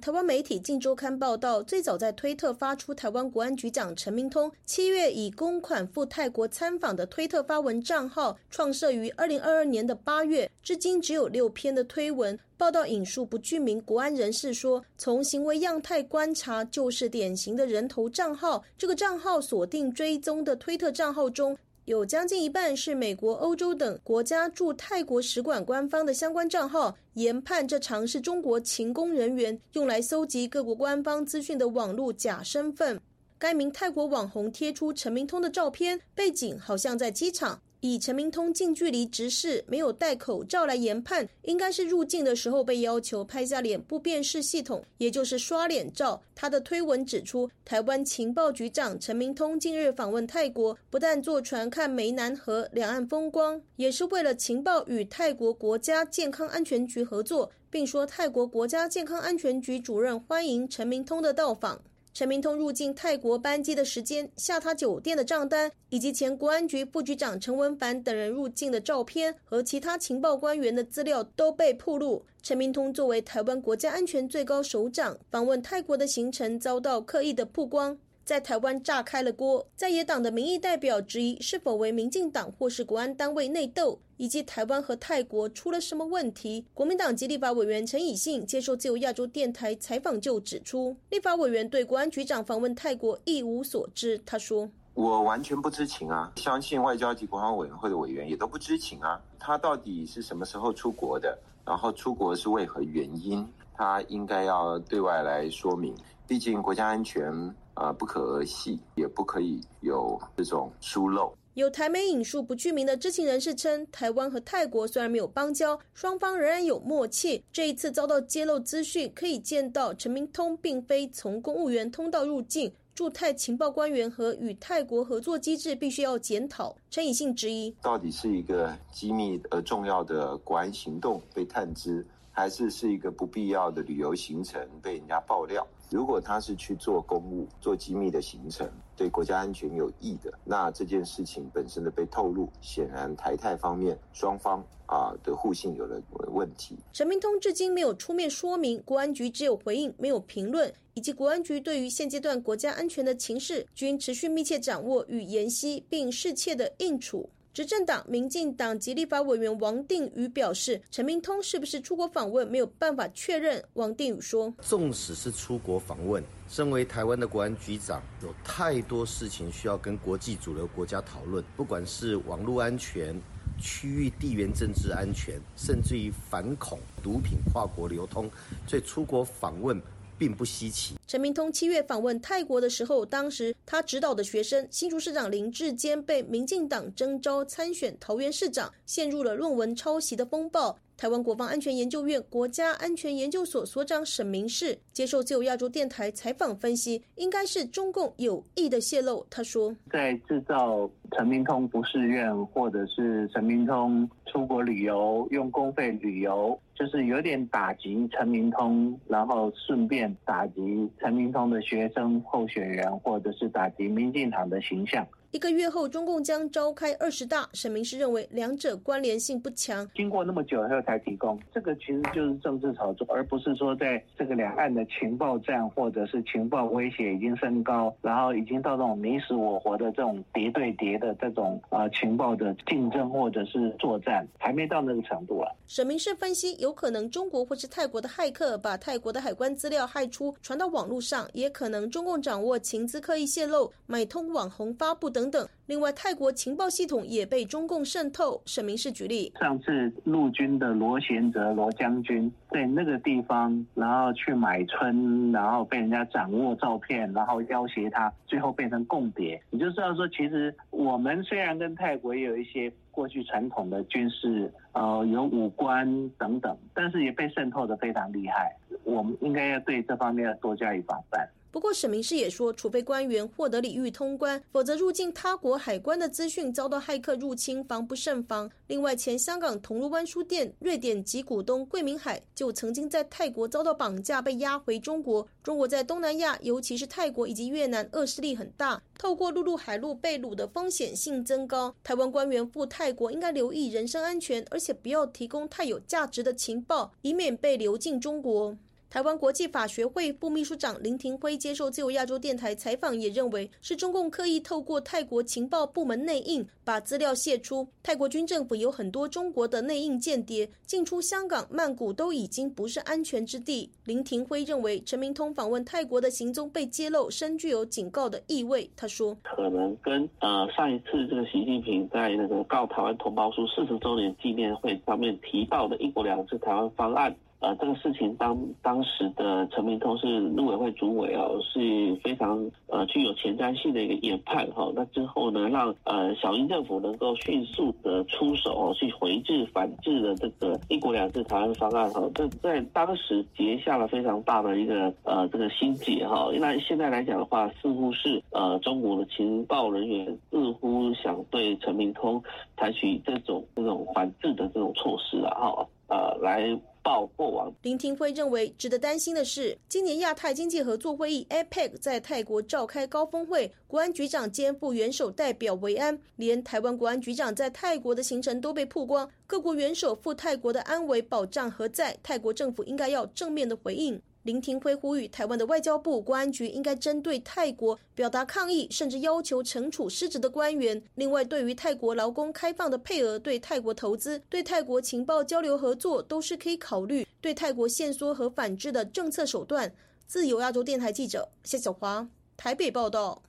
台湾媒体《镜周刊》报道，最早在推特发出台湾国安局长陈明通七月以公款赴泰国参访的推特发文账号，创设于二零二二年的八月，至今只有六篇的推文。报道引述不具名国安人士说，从行为样态观察，就是典型的人头账号。这个账号锁定追踪的推特账号中。有将近一半是美国、欧洲等国家驻泰国使馆官方的相关账号，研判这常是中国勤工人员用来搜集各国官方资讯的网络假身份。该名泰国网红贴出陈明通的照片，背景好像在机场。以陈明通近距离直视、没有戴口罩来研判，应该是入境的时候被要求拍下脸部辨识系统，也就是刷脸照。他的推文指出，台湾情报局长陈明通近日访问泰国，不但坐船看湄南河两岸风光，也是为了情报与泰国国家健康安全局合作，并说泰国国家健康安全局主任欢迎陈明通的到访。陈明通入境泰国班机的时间、下榻酒店的账单，以及前国安局副局长陈文凡等人入境的照片和其他情报官员的资料都被曝露。陈明通作为台湾国家安全最高首长，访问泰国的行程遭到刻意的曝光，在台湾炸开了锅。在野党的民意代表质疑是否为民进党或是国安单位内斗。以及台湾和泰国出了什么问题。国民党籍立法委员陈以信接受自由亚洲电台采访就指出，立法委员对国安局长访问泰国一无所知。他说：“我完全不知情啊，相信外交及国防委员会的委员也都不知情啊。他到底是什么时候出国的？然后出国是为何原因？他应该要对外来说明。毕竟国家安全。”啊，不可儿戏，也不可以有这种疏漏。有台媒引述不具名的知情人士称，台湾和泰国虽然没有邦交，双方仍然有默契。这一次遭到揭露资讯，可以见到陈明通并非从公务员通道入境，驻泰情报官员和与泰国合作机制必须要检讨。陈以信质疑：到底是一个机密而重要的国安行动被探知，还是是一个不必要的旅游行程被人家爆料？如果他是去做公务、做机密的行程，对国家安全有益的，那这件事情本身的被透露，显然台泰方面双方啊的互信有了问题。陈明通至今没有出面说明，国安局只有回应，没有评论，以及国安局对于现阶段国家安全的情势，均持续密切掌握与研析，并适切的应处。执政党民进党及立法委员王定宇表示，陈明通是不是出国访问没有办法确认。王定宇说：“纵使是出国访问，身为台湾的国安局长，有太多事情需要跟国际主流国家讨论，不管是网络安全、区域地缘政治安全，甚至于反恐、毒品跨国流通，所以出国访问。”并不稀奇。陈明通七月访问泰国的时候，当时他指导的学生新竹市长林志坚被民进党征召参选桃园市长，陷入了论文抄袭的风暴。台湾国防安全研究院国家安全研究所所长沈明世接受自由亚洲电台采访分析，应该是中共有意的泄露。他说，在制造陈明通不誓愿，或者是陈明通出国旅游用公费旅游，就是有点打击陈明通，然后顺便打击陈明通的学生候选人，或者是打击民进党的形象。一个月后，中共将召开二十大。沈明是认为两者关联性不强。经过那么久以后才提供，这个其实就是政治炒作，而不是说在这个两岸的情报战或者是情报威胁已经升高，然后已经到这种你死我活的这种谍对谍的这种啊情报的竞争或者是作战，还没到那个程度啊。沈明是分析，有可能中国或是泰国的骇客把泰国的海关资料害出，传到网络上，也可能中共掌握情资刻意泄露，买通网红发布等。等等，另外泰国情报系统也被中共渗透。沈明是举例，上次陆军的罗贤泽罗将军在那个地方，然后去买春，然后被人家掌握照片，然后要挟他，最后变成共谍。你就知道说，其实我们虽然跟泰国也有一些过去传统的军事，呃，有武官等等，但是也被渗透的非常厉害。我们应该要对这方面要多加以防范。不过，沈明世也说，除非官员获得礼遇通关，否则入境他国海关的资讯遭到骇客入侵，防不胜防。另外，前香港铜锣湾书店瑞典籍股东桂明海就曾经在泰国遭到绑架，被押回中国。中国在东南亚，尤其是泰国以及越南，恶势力很大，透过陆路、海路被掳的风险性增高。台湾官员赴泰国应该留意人身安全，而且不要提供太有价值的情报，以免被流进中国。台湾国际法学会副秘书长林廷辉接受自由亚洲电台采访，也认为是中共刻意透过泰国情报部门内应，把资料泄出。泰国军政府有很多中国的内应间谍，进出香港、曼谷都已经不是安全之地。林廷辉认为，陈明通访问泰国的行踪被揭露，深具有警告的意味。他说：“可能跟呃上一次这个习近平在那个告台湾同胞书四十周年纪念会上面提到的一国两制台湾方案。”呃，这个事情当当时的陈明通是陆委会主委哦，是非常呃具有前瞻性的一个研判哈。那之后呢，让呃小英政府能够迅速的出手哦，去回制反制的这个一国两制台湾方案哈，这在当时结下了非常大的一个呃这个心结哈。那现在来讲的话，似乎是呃中国的情报人员似乎想对陈明通采取这种这种反制的这种措施啊哈。呃，来报过往。林廷辉认为，值得担心的是，今年亚太经济合作会议 （APEC） 在泰国召开高峰会，国安局长兼副元首代表维安，连台湾国安局长在泰国的行程都被曝光。各国元首赴泰国的安危保障何在？泰国政府应该要正面的回应。林廷辉呼吁台湾的外交部、公安局应该针对泰国表达抗议，甚至要求惩处失职的官员。另外，对于泰国劳工开放的配额、对泰国投资、对泰国情报交流合作，都是可以考虑对泰国限缩和反制的政策手段。自由亚洲电台记者谢小华台北报道。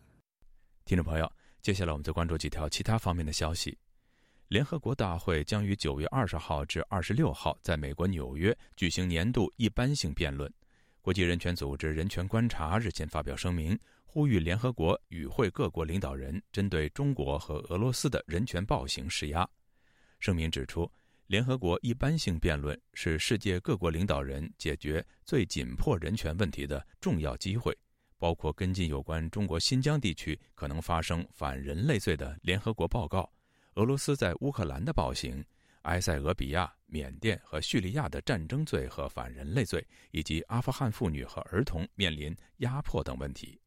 听众朋友，接下来我们再关注几条其他方面的消息。联合国大会将于九月二十号至二十六号在美国纽约举行年度一般性辩论。国际人权组织人权观察日前发表声明，呼吁联合国与会各国领导人针对中国和俄罗斯的人权暴行施压。声明指出，联合国一般性辩论是世界各国领导人解决最紧迫人权问题的重要机会，包括跟进有关中国新疆地区可能发生反人类罪的联合国报告，俄罗斯在乌克兰的暴行。埃塞俄比亚、缅甸和叙利亚的战争罪和反人类罪，以及阿富汗妇女和儿童面临压迫等问题。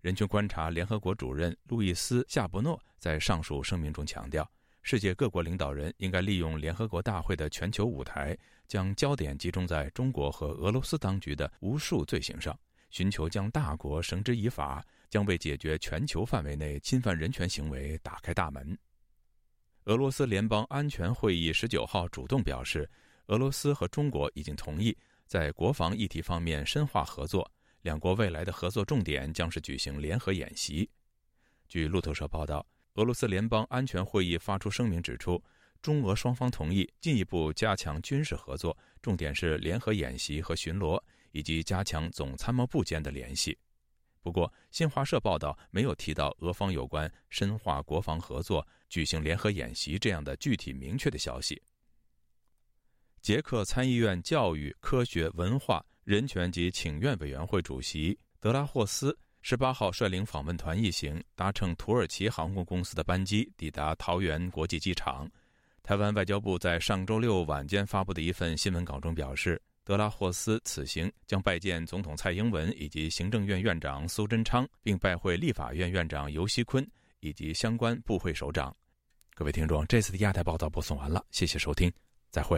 人权观察联合国主任路易斯·夏伯诺在上述声明中强调，世界各国领导人应该利用联合国大会的全球舞台，将焦点集中在中国和俄罗斯当局的无数罪行上，寻求将大国绳之以法，将为解决全球范围内侵犯人权行为打开大门。俄罗斯联邦安全会议十九号主动表示，俄罗斯和中国已经同意在国防议题方面深化合作。两国未来的合作重点将是举行联合演习。据路透社报道，俄罗斯联邦安全会议发出声明指出，中俄双方同意进一步加强军事合作，重点是联合演习和巡逻，以及加强总参谋部间的联系。不过，新华社报道没有提到俄方有关深化国防合作、举行联合演习这样的具体明确的消息。捷克参议院教育、科学、文化、人权及请愿委员会主席德拉霍斯十八号率领访问团一行搭乘土耳其航空公司的班机抵达桃园国际机场。台湾外交部在上周六晚间发布的一份新闻稿中表示。德拉霍斯此行将拜见总统蔡英文以及行政院院长苏贞昌，并拜会立法院院长尤锡坤以及相关部会首长。各位听众，这次的亚太报道播送完了，谢谢收听，再会。